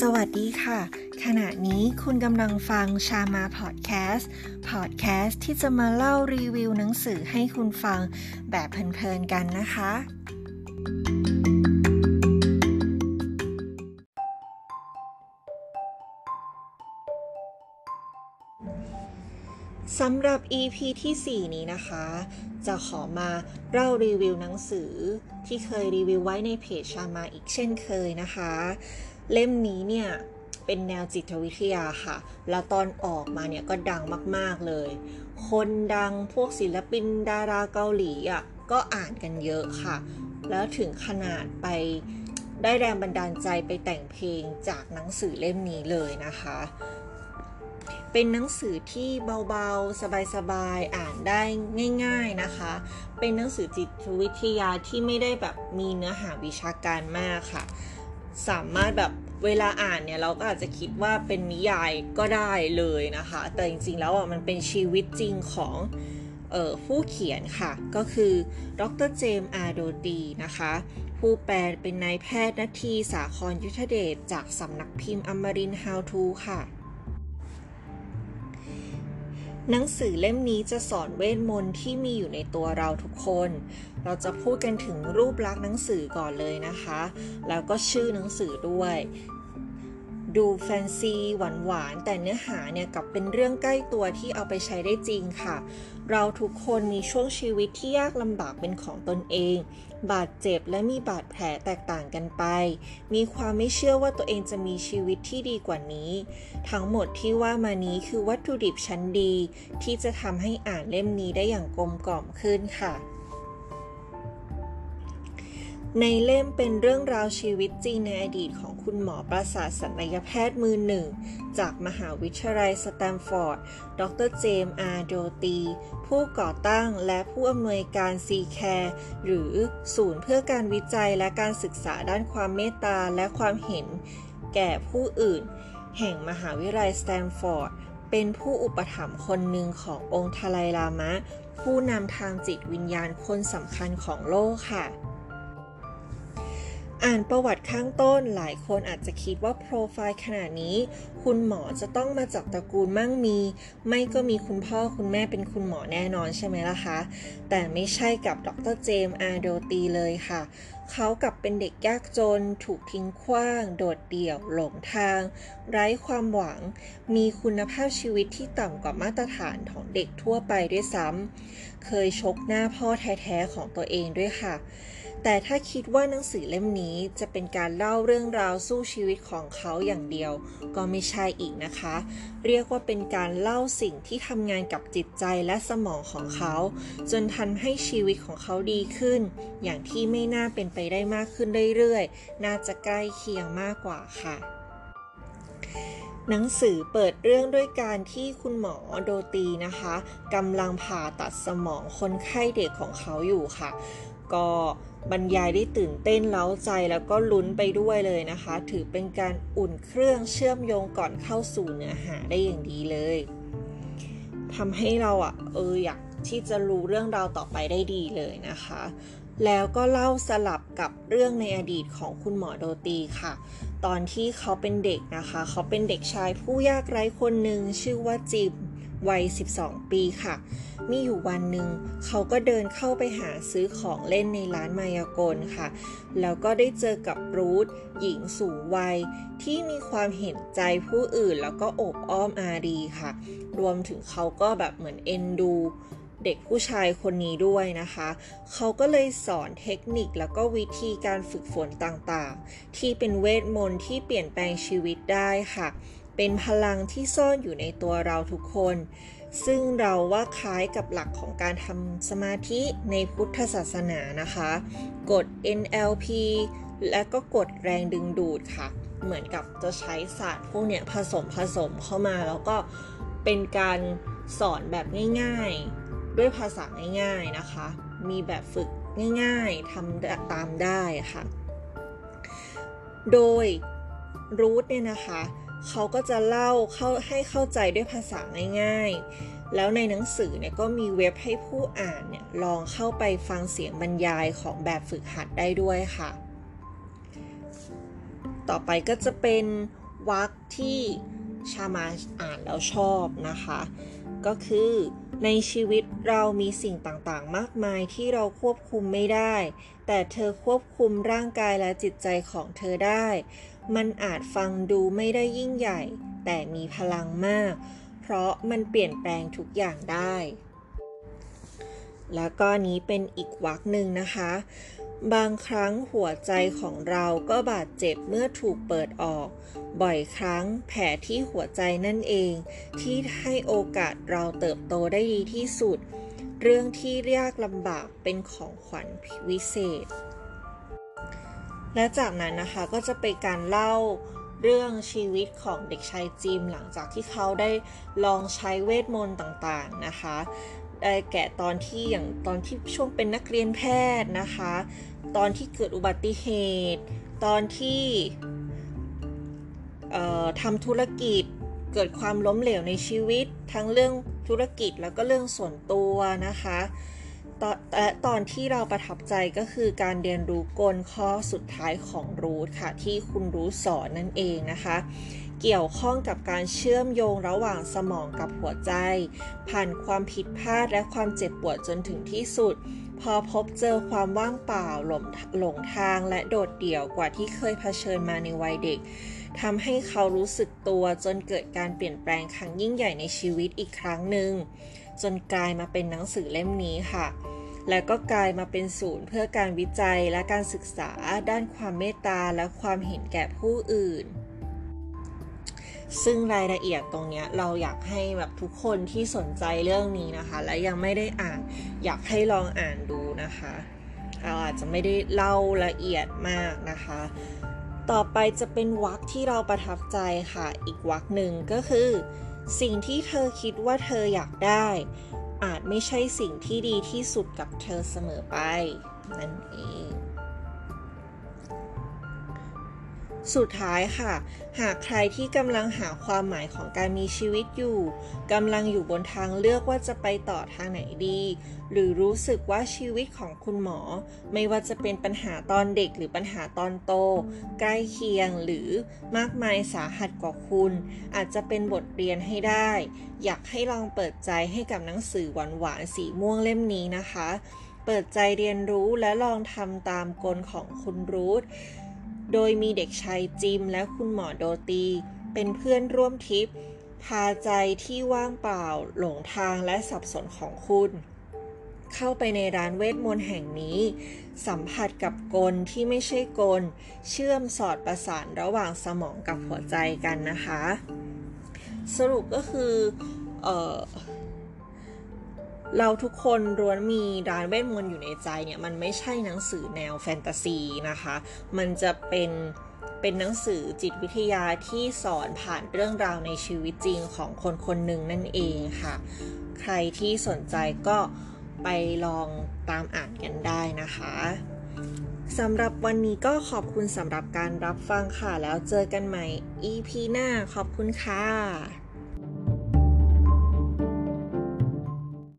สวัสดีค่ะ ขณะนี้คุณกำลังฟังชามาพอดแคสต์ พอดแคสต์ที่จะมาเล่ารีวิวหนังสือให้คุณฟังแบบเพลินๆกันนะคะ สำหรับ EP ที่ 4 นี้นะคะ จะขอมาเล่ารีวิวหนังสือที่เคยรีวิวไว้ในเพจชามาอีกเช่นเคยนะคะ เล่มนี้เนี่ยเป็นแนวจิตวิทยาค่ะ แล้วตอนออกมาเนี่ยก็ดังมากๆเลย คนดังพวกศิลปินดาราเกาหลีอะก็อ่านกันเยอะค่ะ แล้วถึงขนาดไปได้แรงบันดาลใจไปแต่งเพลงจากหนังสือเล่มนี้เลยนะคะ เป็นหนังสือที่เบาๆ สบายๆ อ่านได้ง่าย ๆนะคะ เป็นหนังสือจิตวิทยาที่ไม่ได้แบบมีเนื้อหาวิชาการมากค่ะ สามารถแบบเวลาอ่านเนี่ยเราก็อาจจะคิดว่าเป็นนิยายก็ได้เลยนะคะ แต่จริงๆแล้วอะมันเป็นชีวิตจริงของออผู้เขียนค่ะ ก็คือดรเจมส์อาร์โดตีนะคะ ผู้แปลเป็นนายแพทย์นาทีสาครยุทธเดชจากสำนักพิมพ์อมรินทร์ How to ค่ะ หนังสือเล่มนี้จะสอนเวทมนต์ที่มีอยู่ในตัวเราทุกคน เราจะพูดกันถึงรูปลักษณ์หนังสือก่อนเลยนะคะ แล้วก็ชื่อหนังสือด้วย ดูแฟนซีหวานหวานแต่เนื้อหาเนี่ยกับเป็นเรื่องใกล้ตัวที่เอาไปใช้ได้จริงค่ะ เราทุกคนมีช่วงชีวิตที่ยากลำบากเป็นของตนเอง บาดเจ็บและมีบาดแผลแตกต่างกันไป มีความไม่เชื่อว่าตัวเองจะมีชีวิตที่ดีกว่านี้ ทั้งหมดที่ว่ามานี้คือวัตถุดิบชั้นดี ที่จะทำให้อ่านเล่มนี้ได้อย่างกลมกล่อมขึ้นค่ะในเล่มเป็นเรื่องราวชีวิตจริงในอดีตของ คุณหมอประสาทศัลยแพทย์มือหนึ่ง จากมหาวิทยาลัยสแตมฟอร์ด ดรเจมส์อาร์โดตี ผู้ก่อตั้งและผู้อำนวยการซีแคร์หรือศูนย์เพื่อการวิจัยและการศึกษาด้านความเมตตาและความเห็น แก่ผู้อื่น แห่งมหาวิทยาลัยสแตมฟอร์ด เป็นผู้อุปถัมภ์คนหนึ่งขององค์ทลายลามะ ผู้นำทางจิตวิญญาณคนสำคัญของโลกค่ะ อ่านประวัติข้างต้นหลายคนอาจจะคิดว่าโปรไฟล์ขนาดนี้ คุณหมอจะต้องมาจากตระกูลมั่งมี ไม่ก็มีคุณพ่อคุณแม่เป็นคุณหมอแน่นอนใช่ไหมล่ะคะ แต่ไม่ใช่กับดรเจมส์อาร์โดตีเลยค่ะ เขากลับเป็นเด็กยากจน ถูกทิ้งขว้าง โดดเดี่ยว หลงทาง ไร้ความหวัง มีคุณภาพชีวิตที่ต่ำกว่ามาตรฐานของเด็กทั่วไปด้วยซ้ำ เคยชกหน้าพ่อแท้ๆของตัวเองด้วยค่ะ แต่ถ้าคิดว่าหนังสือเล่มนี้จะเป็นการเล่าเรื่องราวสู้ชีวิตของเขาอย่างเดียว ก็ไม่ใช่อีกนะคะ เรียกว่าเป็นการเล่าสิ่งที่ทำงานกับจิตใจและสมองของเขา จนทำให้ชีวิตของเขาดีขึ้น อย่างที่ไม่น่าเป็นไปได้มากขึ้นเรื่อยๆ น่าจะใกล้เคียงมากกว่าค่ะ หนังสือเปิดเรื่องด้วยการที่คุณหมอโดตีนะคะกำลังผ่าตัดสมองคนไข้เด็กของเขาอยู่ค่ะ ก็บรรยายได้ตื่นเต้นเล้าใจแล้วก็ลุ้นไปด้วยเลยนะคะ ถือเป็นการอุ่นเครื่องเชื่อมโยงก่อนเข้าสู่เนื้อหาได้อย่างดีเลยทำให้เราอะเอออยากที่จะรู้เรื่องราวต่อไปได้ดีเลยนะคะ แล้วก็เล่าสลับกับเรื่องในอดีตของคุณหมอโดตีค่ะ ตอนที่เขาเป็นเด็กนะคะ เขาเป็นเด็กชายผู้ยากไร้คนหนึ่งชื่อว่าจิมวัย 12 ปีค่ะ มีอยู่วันหนึ่งเขาก็เดินเข้าไปหาซื้อของเล่นในร้านมายากลค่ะ แล้วก็ได้เจอกับรูทหญิงสูงวัย ที่มีความเห็นใจผู้อื่นแล้วก็อบอ้อมอารีค่ะ รวมถึงเขาก็แบบเหมือนเอ็นดู เด็กผู้ชายคนนี้ด้วยนะคะ เขาก็เลยสอนเทคนิคแล้วก็วิธีการฝึกฝนต่างๆ ที่เป็นเวทมนต์ที่เปลี่ยนแปลงชีวิตได้ค่ะ เป็นพลังที่ซ่อนอยู่ในตัวเราทุกคน ซึ่งเราว่าคล้ายกับหลักของการทำสมาธิในพุทธศาสนานะคะ กฎ NLP และก็กฎแรงดึงดูดค่ะ เหมือนกับจะใช้ศาสตร์พวกเนี้ยผสมผสมเข้ามาแล้วก็เป็นการสอนแบบง่าย ๆ ด้วยภาษาง่ายๆนะคะ มีแบบฝึกง่ายๆทำตามได้ค่ะ โดยรูทเนี่ยนะคะเขาก็จะเล่าเข้าให้เข้าใจด้วยภาษาง่ายๆ แล้วในหนังสือเนี่ยก็มีเว็บให้ผู้อ่านเนี่ยลองเข้าไปฟังเสียงบรรยายของแบบฝึกหัดได้ด้วยค่ะ ต่อไปก็จะเป็นวักที่ชามาอ่านแล้วชอบนะคะ ก็คือ ในชีวิตเรามีสิ่งต่างๆ มากมายที่เราควบคุมไม่ได้ แต่เธอควบคุมร่างกายและจิตใจของเธอได้ มันอาจฟังดูไม่ได้ยิ่งใหญ่ แต่มีพลังมาก เพราะมันเปลี่ยนแปลงทุกอย่างได้ แล้วก็นี้เป็นอีกวักหนึ่งนะคะ บางครั้งหัวใจของเราก็บาดเจ็บเมื่อถูกเปิดออก บ่อยครั้งแผลที่หัวใจนั่นเอง ที่ให้โอกาสเราเติบโตได้ดีที่สุด เรื่องที่ยากลำบากเป็นของขวัญวิเศษ และจากนั้นนะคะก็จะเป็นการเล่าเรื่องชีวิตของเด็กชายจิมหลังจากที่เขาได้ลองใช้เวทมนต์ต่างๆนะคะ แก่ตอนที่อย่างตอนที่ช่วงเป็นนักเรียนแพทย์นะคะ ตอนที่เกิดอุบัติเหตุ ตอนที่ทำธุรกิจเกิดความล้มเหลวในชีวิต ทั้งเรื่องธุรกิจแล้วก็เรื่องส่วนตัวนะคะตอนตอนที่เราประทับใจก็คือการเรียนรู้กลข้อสุดท้ายของรูทค่ะ ที่คุณรู้สอนนั่นเองนะคะ เกี่ยวข้องกับการเชื่อมโยงระหว่างสมองกับหัวใจ ผ่านความผิดพลาดและความเจ็บปวดจนถึงที่สุด พอพบเจอความว่างเปล่าหลงหลงทางและโดดเดี่ยวกว่าที่เคยเผชิญมาในวัยเด็กทำให้เขารู้สึกตัวจนเกิดการเปลี่ยนแปลงครั้งยิ่งใหญ่ในชีวิตอีกครั้งหนึ่ง จนกลายมาเป็นหนังสือเล่มนี้ค่ะ และก็กลายมาเป็นศูนย์เพื่อการวิจัยและการศึกษาด้านความเมตตาและความเห็นแก่ผู้อื่น ซึ่งรายละเอียดตรงนี้เราอยากให้แบบทุกคนที่สนใจเรื่องนี้นะคะ และยังไม่ได้อ่านอยากให้ลองอ่านดูนะคะเราอาจจะไม่ได้เล่าละเอียดมากนะคะ ต่อไปจะเป็นวักที่เราประทับใจค่ะ อีกวักหนึ่งก็คือ สิ่งที่เธอคิดว่าเธออยากได้ อาจไม่ใช่สิ่งที่ดีที่สุดกับเธอเสมอไปนั่นเอง สุดท้ายค่ะ หากใครที่กำลังหาความหมายของการมีชีวิตอยู่กำลังอยู่บนทางเลือกว่าจะไปต่อทางไหนดี หรือรู้สึกว่าชีวิตของคุณหมอ ไม่ว่าจะเป็นปัญหาตอนเด็กหรือปัญหาตอนโต ใกล้เคียงหรือมากมายสาหัสกว่าคุณ อาจจะเป็นบทเรียนให้ได้ อยากให้ลองเปิดใจให้กับหนังสือหวานๆสีม่วงเล่มนี้นะคะ เปิดใจเรียนรู้และลองทำตามกลของคุณรูท โดยมีเด็กชายจิมและคุณหมอโดตี เป็นเพื่อนร่วมทริป พาใจที่ว่างเปล่า หลงทางและสับสนของคุณ เข้าไปในร้านเวทมนต์แห่งนี้ สัมผัสกับกลที่ไม่ใช่กล เชื่อมสอดประสานระหว่างสมองกับหัวใจกันนะคะ สรุปก็คือออ เราทุกคนร้วนมีร้านเวทมนต์อยู่ในใจเนี่ย มันไม่ใช่หนังสือแนวแฟนตาซีนะคะ มันจะเป็นเป็นหนังสือจิตวิทยาที่สอนผ่านเรื่องราวในชีวิตจริงของคนคนหนึ่งนั่นเองค่ะ ใครที่สนใจก็ไปลองตามอ่านกันได้นะคะสำหรับวันนี้ก็ขอบคุณสำหรับการรับฟังค่ะ แล้วเจอกันใหม่ EP หน้าขอบคุณค่ะ